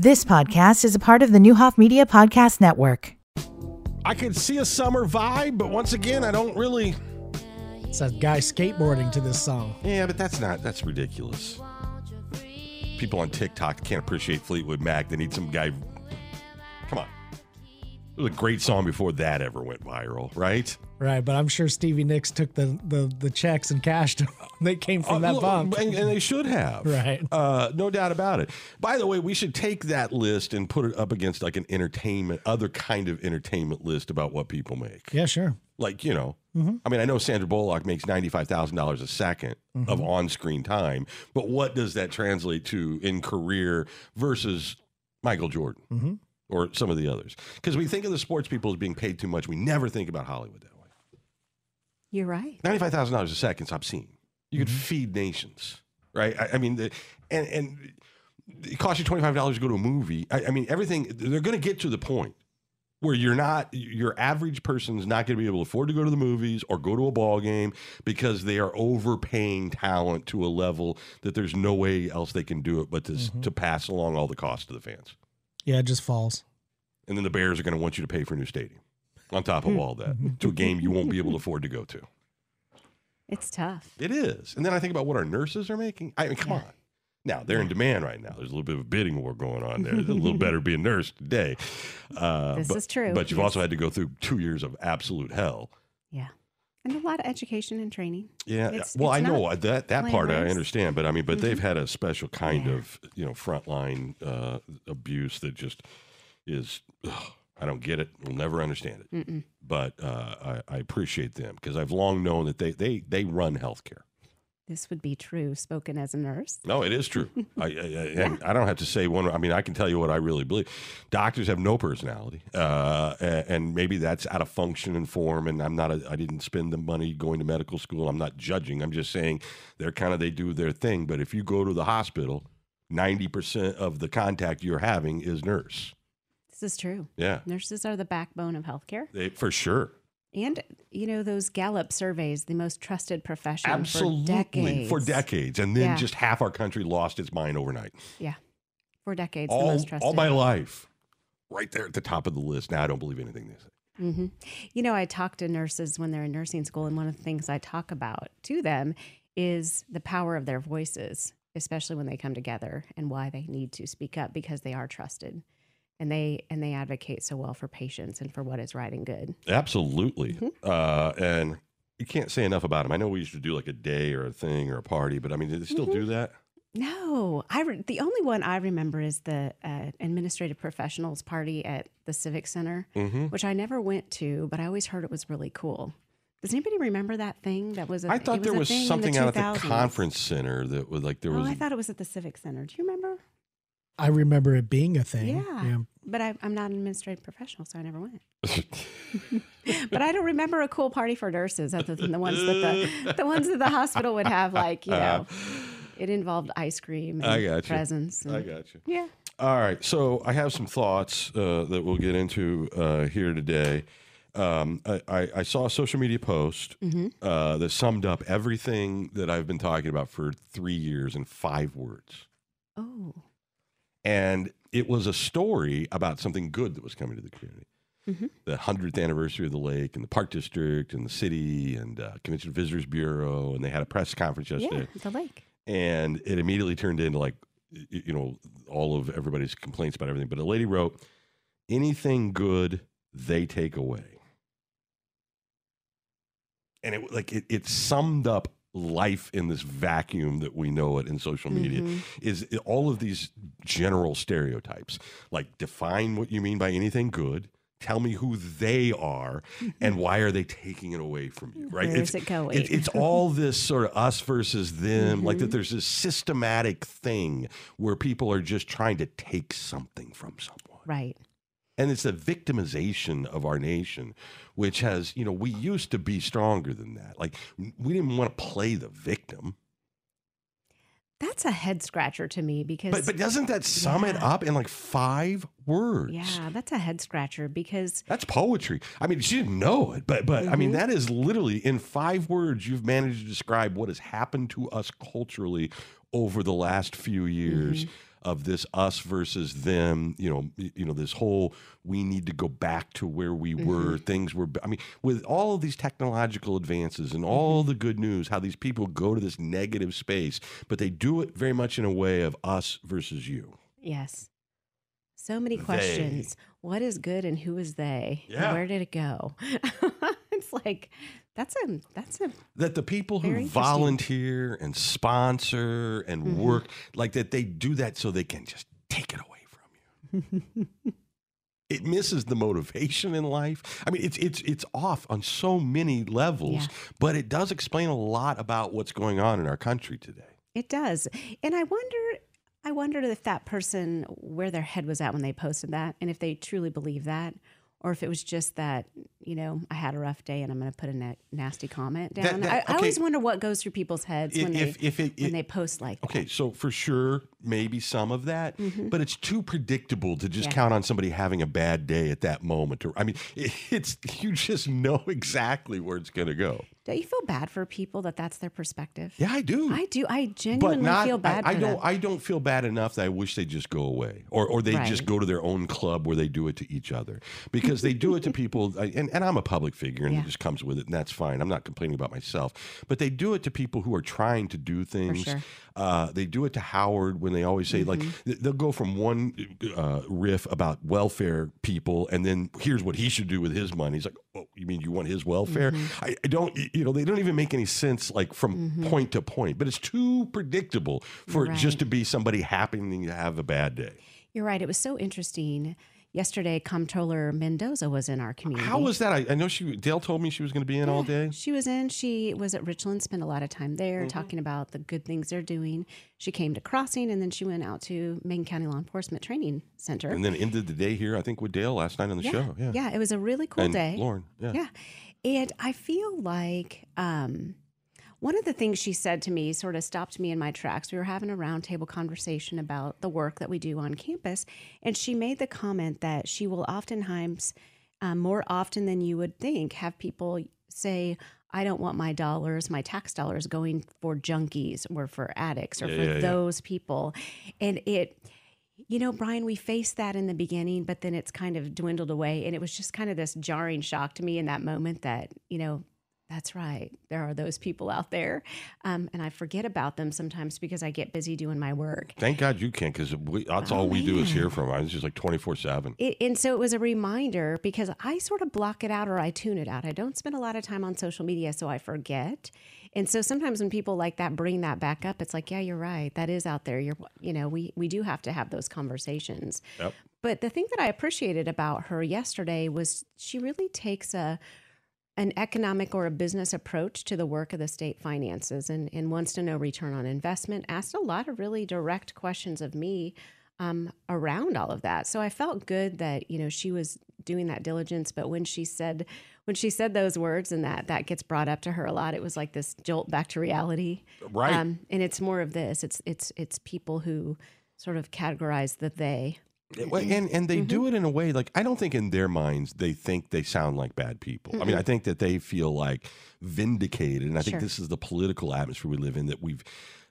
This podcast is a part of the Neuhoff Media Podcast Network. I could see a summer vibe, but once again, I don't really. It's a guy skateboarding to this song. Yeah, but that's not. That's ridiculous. People on TikTok can't appreciate Fleetwood Mac. They need some guy. Come on. It was a great song before that ever went viral, right? Right, but I'm sure Stevie Nicks took the the, the checks and cashed them. they came from that look, bump. And, and they should have. Right. Uh, no doubt about it. By the way, we should take that list and put it up against like an entertainment, other kind of entertainment list about what people make. Yeah, sure. Like, you know, Mm-hmm. I mean, I know Sandra Bullock makes $95,000 a 2nd Mm-hmm. of on screen time, but what does that translate to in career versus Michael Jordan Mm-hmm. or some of the others? Because we think of the sports people as being paid too much. We never think about Hollywood that way. You're right. Ninety-five thousand dollars a second is obscene. You Mm-hmm. could feed nations, right? I, I mean, the, and and it costs you twenty-five dollars to go to a movie. I, I mean, everything. They're going to get to the point where you're not your average person's not going to be able to afford to go to the movies or go to a ball game because they are overpaying talent to a level that there's no way else they can do it but to Mm-hmm. to pass along all the cost to the fans. Yeah, it just falls. And then the Bears are going to want you to pay for a new stadium on top of all that to a game you won't be able to afford to go to. It's tough. It is. And then I think about what our nurses are making. I mean, come on. Now they're in demand right now. There's a little bit of a bidding war going on there. It's a little better being a nurse today. Uh, This but, is true. But you've Yes. also had to go through two years of absolute hell. Yeah. And a lot of education and training. Yeah. It's- well, it's I know not that that part I understand, but I mean, but they've had a special kind Yeah. of you know frontline uh, abuse that just is. ugh, I don't get it. We'll never understand it. Mm-mm. But uh, I, I appreciate them because I've long known that they they they run healthcare. This would be true spoken as a nurse. No, it is true. I, I, I, and I don't have to say one. I mean, I can tell you what I really believe. Doctors have no personality, uh, and maybe that's out of function and form. And I'm not. A, I didn't spend the money going to medical school. I'm not judging. I'm just saying they're kind of they do their thing. But if you go to the hospital, ninety percent of the contact you're having is nurse. This is true. Yeah, Nurses are the backbone of healthcare. they, for sure. And, you know, those Gallup surveys, the most trusted profession Absolutely for decades. for decades, and then Yeah. just half our country lost its mind overnight. Yeah. For decades, the All, most trusted. all my life, right there at the top of the list. Now I don't believe anything they say. hmm You know, I talk to nurses when they're in nursing school, and one of the things I talk about to them is the power of their voices, especially when they come together, and why they need to speak up because they are trusted, and they and they advocate so well for patients and for what is right and good. Absolutely. Mm-hmm. Uh, and you can't say enough about them. I know we used to do like a day or a thing or a party, but I mean, do they still Mm-hmm. do that? No, I re- the only one I remember is the uh, administrative professionals party at the Civic Center, Mm-hmm. which I never went to, but I always heard it was really cool. Does anybody remember that thing that was? A, I thought there was thing in something the out at the 2000s. conference center that was like there was. oh, was. I thought it was at the Civic Center. Do you remember? I remember it being a thing. Yeah. But I, I'm not an administrative professional, so I never went. but I don't remember a cool party for nurses other than the ones that the the ones that the hospital would have, like you know, it involved ice cream and I got you. presents. I got you. Yeah. All right, so I have some thoughts uh, that we'll get into uh, here today. Um, I, I, I saw a social media post Mm-hmm. uh, that summed up everything that I've been talking about for three years in five words. Oh. And it was a story about something good that was coming to the community. Mhm. The hundredth anniversary of the lake and the park district and the city and uh, Convention Visitors Bureau, and they had a press conference yesterday, Yeah, the lake. and it immediately turned into like you know all of everybody's complaints about everything. But a lady wrote, "Anything good they take away," and it like it, it summed up life in this vacuum that we know it in social media Mhm. is all of these general stereotypes like define what you mean by anything good tell me who they are and why are they taking it away from you right Where is it going? it- it's all this sort of us versus them like Mm-hmm. that there's this systematic thing where people are just trying to take something from someone Right. And it's a victimization of our nation which has you know we used to be stronger than that. Like we didn't want to play the victim. That's a head scratcher to me because but but doesn't that sum it up in like five words? Yeah, that's a head scratcher because that's poetry. I mean she didn't know it but but i mean Mhm. that is literally in five words you've managed to describe what has happened to us culturally over the last few years of this us versus them. You know, you know this whole we need to go back to where we mm-hmm. were. Things were. I mean, with all of these technological advances and all mm-hmm. the good news, how these people go to this negative space, but they do it very much in a way of us versus you. Yes. So many They. questions. What is good and who is they? Yeah. Where did it go? it's like that's a that's a that the people who volunteer and sponsor and Mhm. work like that they do that so they can just take it away from you it misses the motivation in life i mean it's it's it's off on so many levels Yeah. but it does explain a lot about what's going on in our country today It does. And I wonder I wondered if that person where their head was at when they posted that and if they truly believe that or if it was just that, you know, I had a rough day and I'm going to put a na- nasty comment That- down. that- I, I okay. always wonder what goes through people's heads when if they if it, when it- they post like Okay, so for sure, maybe some of that, Mhm. but it's too predictable to just Yeah. count on somebody having a bad day at that moment. Or I mean, it's you just know exactly where it's going to go. Don't you feel bad for people that that's their perspective? Yeah, I do. I do. I genuinely not. feel bad I, I don't. them. I don't feel bad enough that I wish they just go away, or or they just go to their own club where they do it to each other because they do it to people. And, and I'm a public figure, and Yeah. it just comes with it, and that's fine. I'm not complaining about myself, but they do it to people who are trying to do things. sure. Uh, they do it to Howard when they always say like Mm-hmm. th- they'll go from one uh, riff about welfare people, and then here's what he should do with his money. He's like, "Oh, you mean you want his welfare?" Mm-hmm. I, I don't. You know, they don't even make any sense like from point to point. But it's too predictable for it just to be somebody happening to have a bad day. You're right. It was so interesting. Yesterday, Comptroller Mendoza was in our community. How was that? I, I know she. Dale told me she was going to be in all day. She was in. She was at Richland, spent a lot of time there Mm-hmm. talking about the good things they're doing. She came to Crossing and then she went out to Macon County Law Enforcement Training Center. And then ended the day here. I think with Dale last night on the yeah, show. Yeah. yeah, it was a really cool and day. Lauren. Yeah. Yeah. And I feel like um, one of the things she said to me sort of stopped me in my tracks. We were having a roundtable conversation about the work that we do on campus. And she made the comment that she will oftentimes, um, more often than you would think, have people say, I don't want my dollars, my tax dollars going for junkies or for addicts or Yeah, for yeah, yeah. those people. And it, you know, Brian, we faced that in the beginning, but then it's kind of dwindled away. And it was just kind of this jarring shock to me in that moment that, you know, that's right. There are those people out there. Um, and I forget about them sometimes because I get busy doing my work. Thank God you can't because that's Oh, all we do is hear from. Them. It's just like twenty four seven. And so it was a reminder because I sort of block it out or I tune it out. I don't spend a lot of time on social media, so I forget. And so sometimes when people like that bring that back up, it's like, yeah, you're right. That is out there. You're, you know, we we do have to have those conversations. Yep. But the thing that I appreciated about her yesterday was she really takes a an economic or a business approach to the work of the state finances and, and wants to know return on investment, asked a lot of really direct questions of me um, around all of that. So I felt good that, you know, she was doing that diligence. But when she said when she said those words and that that gets brought up to her a lot, it was like this jolt back to reality. Right. Um, and it's more of this. It's it's it's people who sort of categorize the they. Well, and and they do Mm-hmm. it in a way like I don't think in their minds they think they sound like bad people. I mean, I think that they feel like vindicated, and I think this is the political atmosphere we live in that we've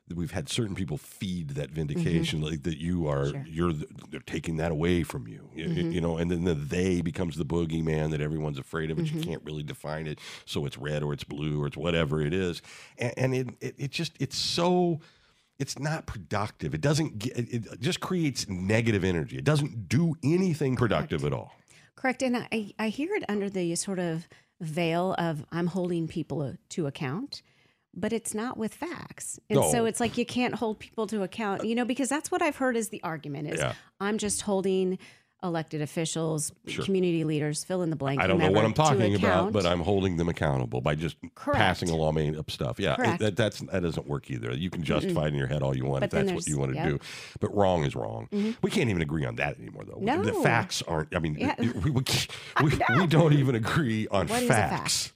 that we've had certain people feed that vindication, like that you are Mm-hmm. Sure. Mm-hmm. you're they're taking that away from you, you, you know, and then the they becomes the boogeyman that everyone's afraid of, but Mm-hmm. you can't really define it, so it's red or it's blue or it's whatever it is, and, and it, it it just it's so it's not productive. It doesn't get, it just creates negative energy. It doesn't do anything productive at all. Correct. And I, I hear it under the sort of veil of I'm holding people to account, but it's not with facts. And No. so it's like you can't hold people to account, you know, because that's what I've heard is the argument is Yeah. I'm just holding elected officials, Sure. community leaders, fill in the blank. I don't know what I'm talking about, but I'm holding them accountable by just Correct. passing along made up stuff. Yeah, it- that, that's that doesn't work either. You can justify it in your head all you want But if that's what you want to yep. Mm-hmm. do, but wrong is wrong. We can't even agree on that anymore, though. No. The facts aren't. I mean, Yeah. we, we, we, we don't even agree on What is a fact? facts.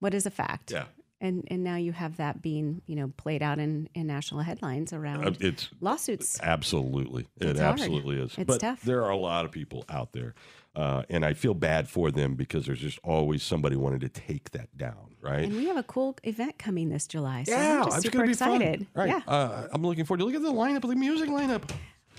What is a fact? Yeah, And and now you have that being, you know, played out in, in national headlines around Uh, it's lawsuits. Absolutely. It hard. absolutely is. It's but tough. there are a lot of people out there. Uh, and I feel bad for them because there's just always somebody wanting to take that down, right? And we have a cool event coming this July. So yeah, I'm just it's super excited. Right. Yeah. Uh, I'm looking forward to look at the lineup, the music lineup.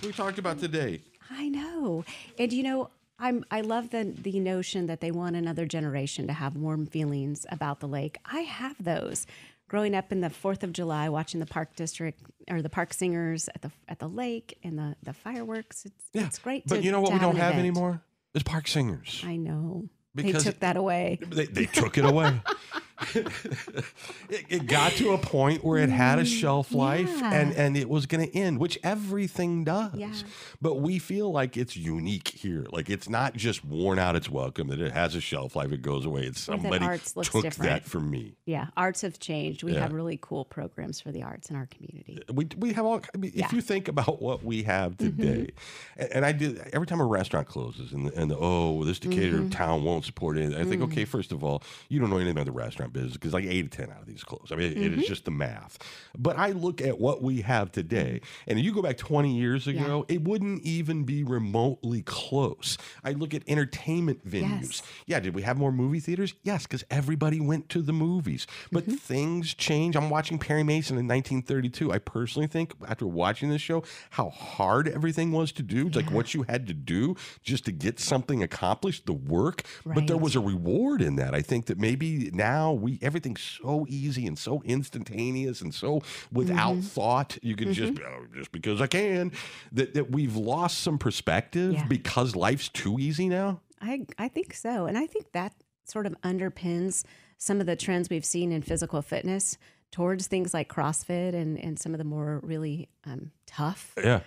We talked about today. I know. And you know, I'm I love the the notion that they want another generation to have warm feelings about the lake. I have those. Growing up in the Fourth of July, watching the Park District or the Park Singers at the at the lake and the the fireworks, it's Yeah, it's great. But to, you know what we don't an have event. anymore? Is park singers. I know Because they took that away. They, they took it away. it, it got to a point where it had a mm, shelf life Mm, yeah. and, and it was going to end, which everything does. Yeah. But we feel like it's unique here. Like it's not just worn out its welcome, that it has a shelf life, it goes away. It's somebody took different. that from me. Yeah, arts have changed. We Yeah. have really cool programs for the arts in our community. Uh, we, we have all. I mean. If you think about what we have mm-hmm. today, and, and I do every time a restaurant closes, and and the, oh, this Decatur mm-hmm. town won't support it. I think, mm. okay, first of all, you don't know anything about the restaurant business because like eight to ten out of these close. I mean, it- it is just the math. But I look at what we have today, and if you go back twenty years ago, it wouldn't even be remotely close. I look at entertainment venues. Yes. Yeah, did we have more movie theaters? Yes, because everybody went to the movies. But Mm-hmm. things change. I'm watching Perry Mason in 1932. I personally think, after watching this show, how hard everything was to do. It's like what you had to do just to get something accomplished, the work. But there was a reward in that. I think that maybe now we everything's so easy and so instantaneous and so without Mm-hmm. thought. You can just oh, just because I can. That that we've lost some perspective Yeah. because life's too easy now. I I think so, and I think that sort of underpins some of the trends we've seen in physical fitness towards things like CrossFit and and some of the more really um, tough Yeah.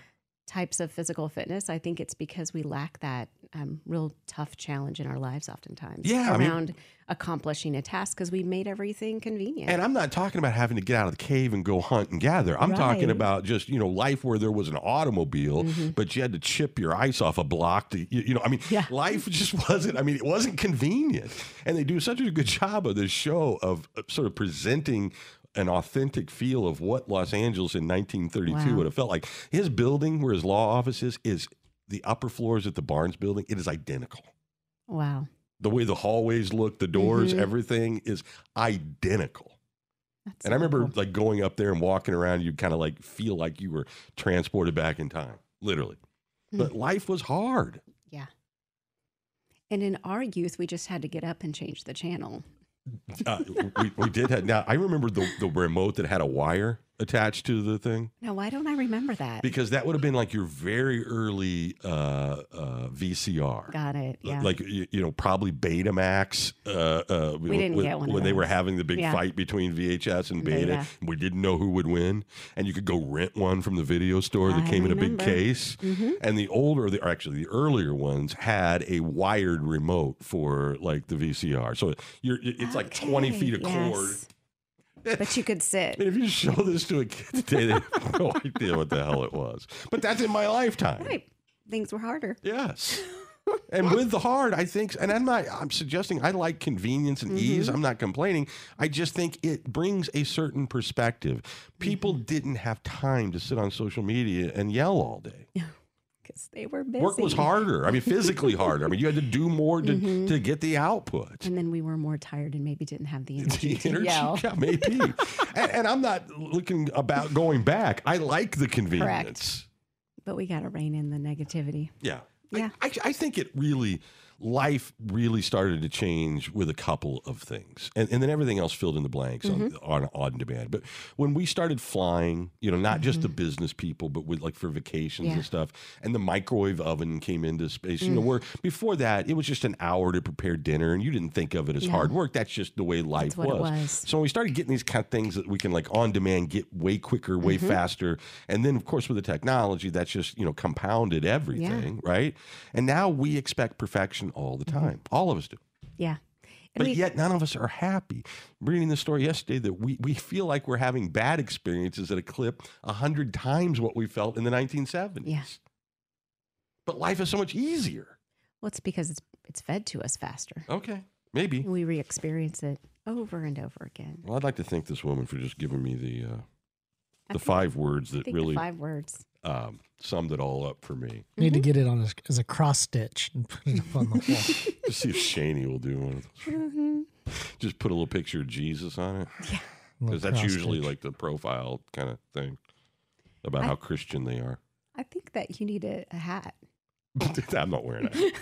types of physical fitness. I think it's because we lack that um, real tough challenge in our lives, oftentimes. Yeah, I mean- around accomplishing a task because we made everything convenient. And I'm not talking about having to get out of the cave and go hunt and gather. I'm talking about just, you know, life where there was an automobile, but you had to chip your ice off a block to, you, you know, I mean, Yeah. life just wasn't, I mean, it wasn't convenient. And they do such a good job of this show of of sort of presenting an authentic feel of what Los Angeles in 1932 Wow. would have felt like. His building, where his law office is, is the upper floors at the Barnes building. It is identical. wow, The way the hallways look, the doors, Mhm. everything is identical. that's And I remember cool. like going up there and walking around, you kind of like feel like you were transported back in time, literally. Hmm. But life was hard. yeah. And in our youth, we just had to get up and change the channel. Uh, we, we did have, now I remember the, the remote that had a wire attached to the thing Now, why don't I remember that? because that would have been like your very early uh, uh, VCR. Got it. Yeah. Like you, you know, probably Betamax. Uh, uh, We didn't when, get one when they were having the big Yeah. fight between VHS and Beta. Beta. We didn't know who would win, and you could go rent one from the video store that I came in a big remember. case. Mhm. And the older, the, or actually the earlier ones had a wired remote for like the VCR. So you're, it's like 20 feet of cord. But you could sit. And if you show this to a kid today, they have no idea what the hell it was. But that's in my lifetime. Right. Things were harder. Yes. and with the hard, I think, and I'm not, I'm suggesting I like convenience and mm-hmm. ease. I'm not complaining. I just think it brings a certain perspective. People mm-hmm. didn't have time to sit on social media and yell all day. Because they were busy. Work was harder. I mean, physically harder. I mean, you had to do more to, mm-hmm. to get the output. And then we were more tired and maybe didn't have the energy The to energy, yeah, maybe. and, and I'm not looking about going back. I like the convenience. Correct. But we got to rein in the negativity. Yeah. Yeah. I, I, I think it really, life really started to change with a couple of things. And, and then everything else filled in the blanks Mm-hmm. on, on on demand. But when we started flying, you know, not just the business people, but with like for vacations Mm-hmm. Yeah. and stuff, and the microwave oven came into space, you know, Mm. where before that, it was just an hour to prepare dinner and you didn't think of it as No. hard work. That's just the way life was. was. So when we started getting these kind of things that we can like on demand get way quicker, way Mm-hmm. faster, and then of course with the technology, that's just you know compounded everything, right? And now we expect perfection all the time. All of us do. Yeah. And But we, yet none of us are happy. Reading the story yesterday that we, we feel like we're having bad experiences at a clip a hundred times what we felt in the 1970s. Yeah. But life is so much easier. well, it's because it's, it's fed to us faster. Okay, maybe. We re experience it over and over again. Well, I'd like to thank this woman for just giving me the uh, the five words that really five words. Um, summed it all up for me. Need Mm-hmm. to get it on as, as a cross stitch and put it up on the wall. Just see if Shaney will do one of those. Mm-hmm. Just put a little picture of Jesus on it. Yeah. Because that's usually stitch. like the profile kind of thing about I- how Christian they are. I think that you need a, a hat. I'm not wearing it.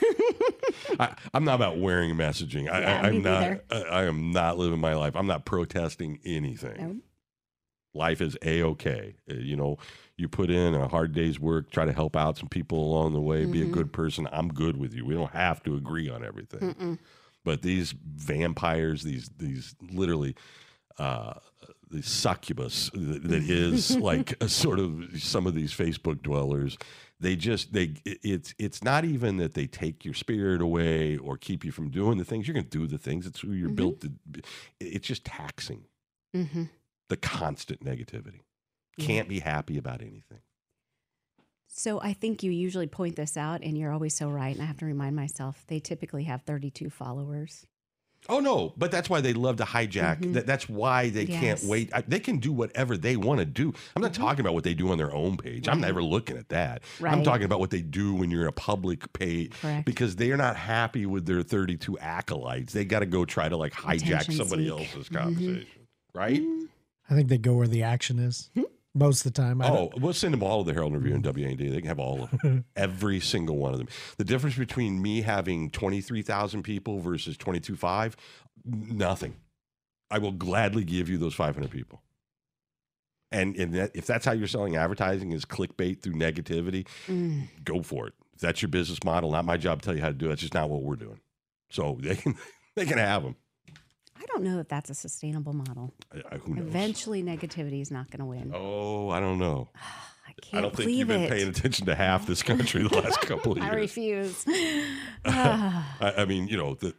I, I'm not about wearing messaging. I, yeah, I, I'm not. I, I am not living my life. I'm not protesting anything. No. Life is a okay. You know, you put in a hard day's work, try to help out some people along the way, be a good person. I'm good with you. We don't have to agree on everything. Mm-mm. But these vampires, these these literally. Uh, the succubus that, that is like a sort of some of these Facebook dwellers they just they it's it's not even that they take your spirit away or keep you from doing the things you're going to do the things it's who you're Mhm. built to it's just taxing hmm the constant negativity can't be happy about anything So I think you usually point this out, and you're always so right. And I have to remind myself they typically have 32 followers. oh no but that's why they love to hijack Mhm. that, that's why they can't wait I, they can do whatever they want to do i'm not Mhm. talking about what they do on their own page i'm never looking at that i'm talking about what they do when you're in a public page Correct. because they're not happy with their 32 acolytes. They got to go try to like hijack Attention somebody seek. else's Mhm. conversation, right? I think they go where the action is most of the time. I Oh, don't- we'll send them all to the Herald Review and WAND. They can have all of them, every single one of them. The difference between me having 23,000 people versus 22.5, nothing. I will gladly give you those 500 people. And, and that, if that's how you're selling advertising is clickbait through negativity, mm. go for it. If that's your business model, not my job to tell you how to do it. It's just not what we're doing. So they can they can have them. I don't know if that's a sustainable model. I, I, who knows? Eventually, negativity is not going to win. Oh, I don't know. I can't I don't think you've been it. paying attention to half this country the last couple of years. I refuse. I, I mean, you know, the,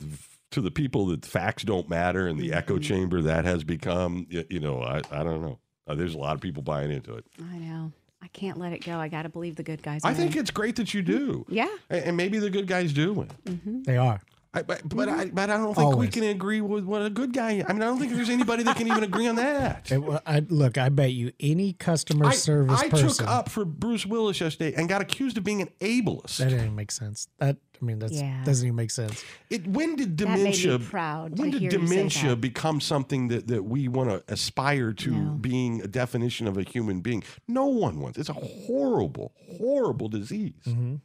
to the people that facts don't matter and the echo Mhm. chamber that has become, you, you know, I, I don't know. Uh, there's a lot of people buying into it. I know. I can't let it go. I got to believe the good guys. I win. think it's great that you do. Yeah. And, and maybe the good guys do win. hmm they are. I, but but I, but I don't think we can agree with what a good guy. I mean, I don't think there's anybody that can even agree on that. It, wa- I, look, I bet you any customer I, service I person took up for Bruce Willis yesterday and got accused of being an ableist. that didn't make sense. That I mean, that Yeah. doesn't even make sense. It, when did That made dementia? me proud. when did hear you say dementia become something that, that we want to aspire to No. being a definition of a human being? No one wants. It's a horrible, horrible disease. Mhm.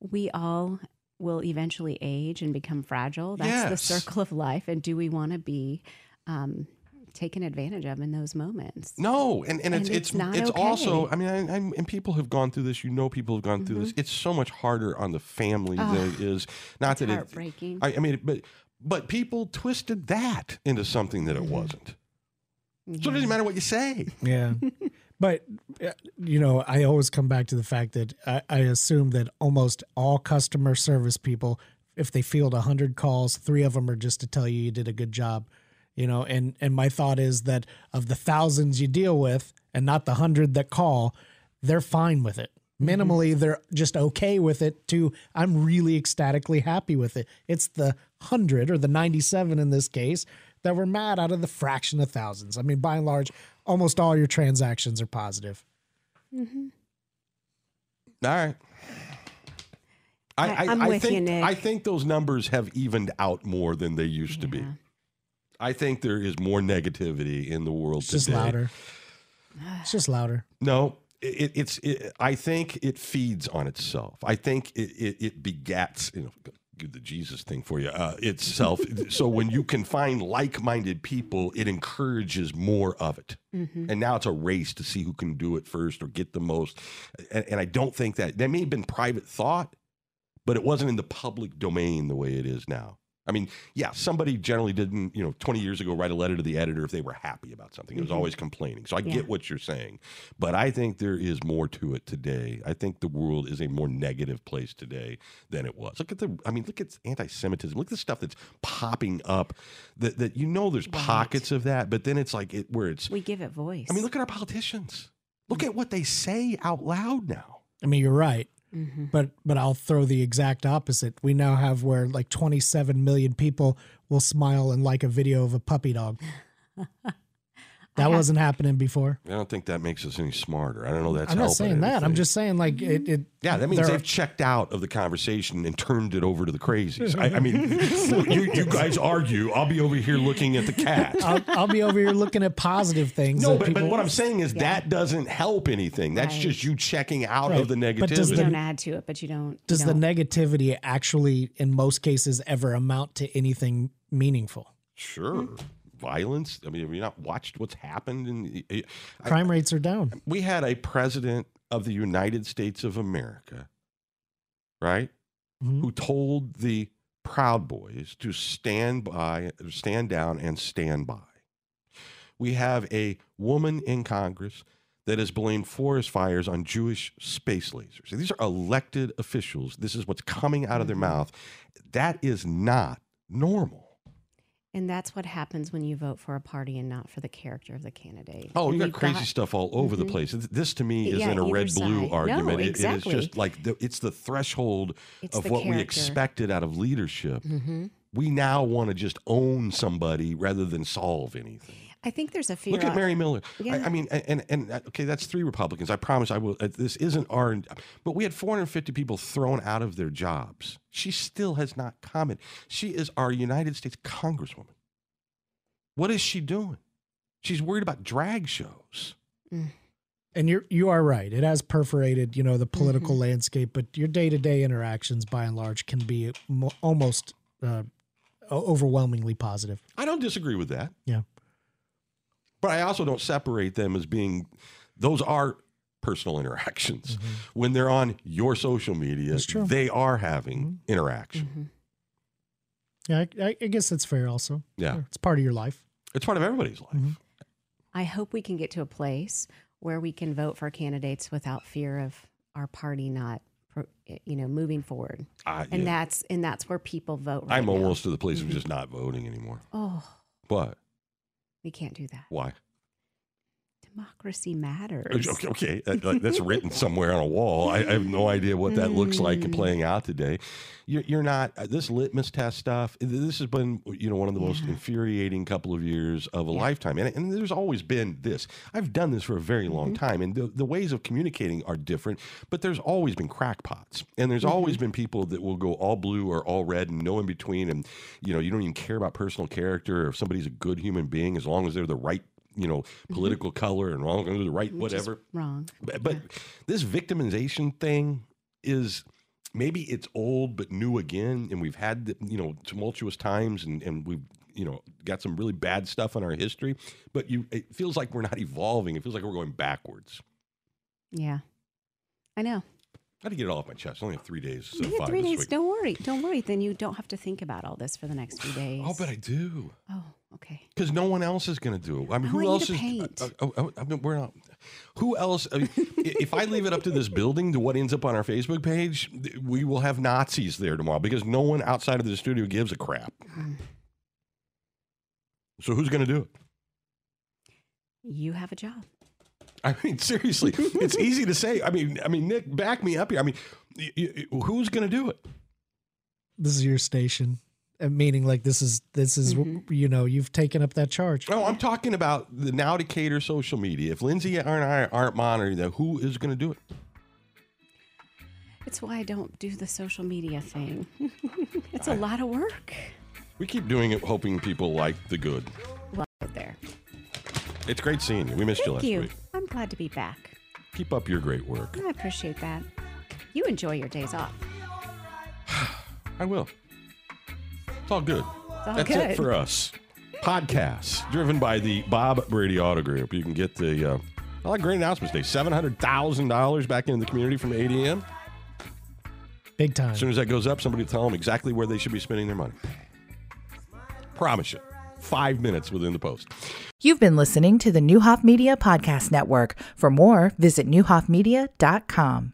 we all will eventually age and become fragile. That's Yes. the circle of life. And do we want to be um, taken advantage of in those moments? No, and, and, it's And it's it's not it's also. I mean, I, I'm, and people have gone through this. You know, people have gone through this. It's so much harder on the family than Mm-hmm. Ah, it is. Not It's that it. heartbreaking. I, I mean, but but people twisted that into something that it Mhm. wasn't. So it doesn't matter what you say. Yeah. but, uh, you know, I always come back to the fact that I, I assume that almost all customer service people, if they field 100 calls, three of them are just to tell you you did a good job. You know, and, and my thought is that of the thousands you deal with and not the 100 that call, they're fine with it. Minimally, they're just okay with it, too. I'm really ecstatically happy with it. It's the 100 or the 97 in this case that were mad out of the fraction of thousands. I mean, by and large, almost all your transactions are positive. Mhm. All right. I, I- I, I'm I with you, think Nick. I think those numbers have evened out more than they used to be. I think there is more negativity in the world It's just today. louder. It's just louder. No, it, it's. It, I think it feeds on itself. I think it, it, it begats. You know, do the Jesus thing for you uh, itself. so when you can find like-minded people, it encourages more of it. Mhm. And now it's a race to see who can do it first or get the most. And, and I don't think that that may have been private thought, but it wasn't in the public domain the way it is now. I mean, yeah, somebody generally didn't, you know, 20 years ago write a letter to the editor if they were happy about something. It was Mhm. always complaining. So I Yeah. get what you're saying. But I think there is more to it today. I think the world is a more negative place today than it was. Look at the, I mean, look at anti Semitism. Look at the stuff that's popping up that, that you know there's Right. pockets of that, but then it's like it where it's, We give it voice. I mean, look at our politicians. Look at what they say out loud now. I mean, you're right, Mhm. but but I'll throw the exact opposite. We now have where like 27 million people will smile and like a video of a puppy dog. That have- wasn't happening before. I don't think that makes us any smarter. I don't know that's I'm not helping saying that. I'm just saying like it. it Yeah, that means they've checked out of the conversation and turned it over to the crazies. I, I mean, you, you guys argue. I'll be over here looking at the cat. I'll, I'll be over here looking at positive things. No, that but, but what I'm saying is that doesn't help anything. That's Right. just you checking out Right. of the negativity. But does negativity. You the- don't add to it, but you don't. does the don't. negativity actually, in most cases, ever amount to anything meaningful? sure. Violence. I mean, have you not watched what's happened? In, I- Crime rates are down. we had a president of the United States of America, right? Mhm. Who told the Proud Boys to stand by, stand down, and stand by. We have a woman in Congress that has blamed forest fires on Jewish space lasers. These are elected officials. This is what's coming out of their Mm-hmm. mouth. That is not normal. And that's what happens when you vote for a party and not for the character of the candidate. Oh, you got crazy stuff all over the Mhm. place. This to me Yeah, isn't a red blue side. No, argument. It- it is exactly. just like the, it's the threshold It's of the what we expected out of leadership. Mm-hmm. We now want to just own somebody rather than solve anything. I think there's a few. Look at Mary Miller. I, Yeah. I mean, and, and and okay, that's three Republicans. I promise I will. uh, This isn't our, but we had 450 people thrown out of their jobs. She still has not commented. She is our United States Congresswoman. What is she doing? She's worried about drag shows. And you're you are right. It has perforated, you know, the political Mm-hmm. landscape, but your day to day interactions, by and large, can be mo- almost uh, overwhelmingly positive. I don't disagree with that. Yeah. But I also don't separate them as being, those are personal interactions. When they're on your social media, they are having interaction. Mhm. Yeah, I, I guess that's fair. Also, Yeah. it's part of your life. It's part of everybody's life. Mhm. I hope we can get to a place where we can vote for candidates without fear of our party not, you know, moving forward. I, And yeah. that's and that's where people vote. Right I'm now. almost to the place of just not voting anymore. Oh, But we can't do that. why? Democracy matters. Okay, okay. That- that- that's written somewhere on a wall. I, I have no idea what that looks like Mm. playing out today. You're, you're not uh, this litmus test stuff. This has been you know one of the most infuriating couple of years of a Yeah. lifetime, and, and there's always been this. I've done this for a very long Mm-hmm. time, and the, the ways of communicating are different. But there's always been crackpots, and there's Mm-hmm. always been people that will go all blue or all red and no in between, and you know you don't even care about personal character or if somebody's a good human being as long as they're the right you know political color and long as the right Mm-hmm. Whatever. wrong. But, but this victimization thing is maybe it's old but new again, and we've had the, you know tumultuous times, and and we've you know got some really bad stuff in our history. But you, it feels like we're not evolving. It feels like we're going backwards. Yeah, I know. I had to get it all off my chest. I only have three days. So You five three days. week. Don't worry. Don't worry. Then you don't have to think about all this for the next few days. Oh, but I do. Oh, okay. Because no one else is going to do it. I mean, I who else is? paint. uh, uh, uh, I mean, we're not. Who else? I mean, if I leave it up to this building to what ends up on our Facebook page, we will have Nazis there tomorrow because no one outside of the studio gives a crap. So who's going to do it? You have a job. I mean, seriously, it's easy to say. I mean, I mean, Nick, back me up here. I mean, y- y- who's going to do it? This is your station, Uh, meaning like this is this is Mm-hmm. you know you've taken up that charge. No, I'm talking about the now Decatur social media. If Lindsay and I aren't monitoring that, who is going to do it? It's why I don't do the social media thing. it's a lot of work. We keep doing it, hoping people like the good. Well, right there. It's great seeing you. We missed you Thank last you. week. I'm glad to be back. Keep up your great work. I appreciate that. You enjoy your days off. I will. It's all good. all That's good. it for us. Podcasts driven by the Bob Brady Auto Group. You can get the uh, I like great announcements today. Seven hundred thousand dollars back into the community from ADM. Big time. As soon as that goes up, somebody will tell them exactly where they should be spending their money. Promise you. Five minutes within the post. You've been listening to the Neuhoff Media Podcast Network. For more, visit neuhoffmedia.com.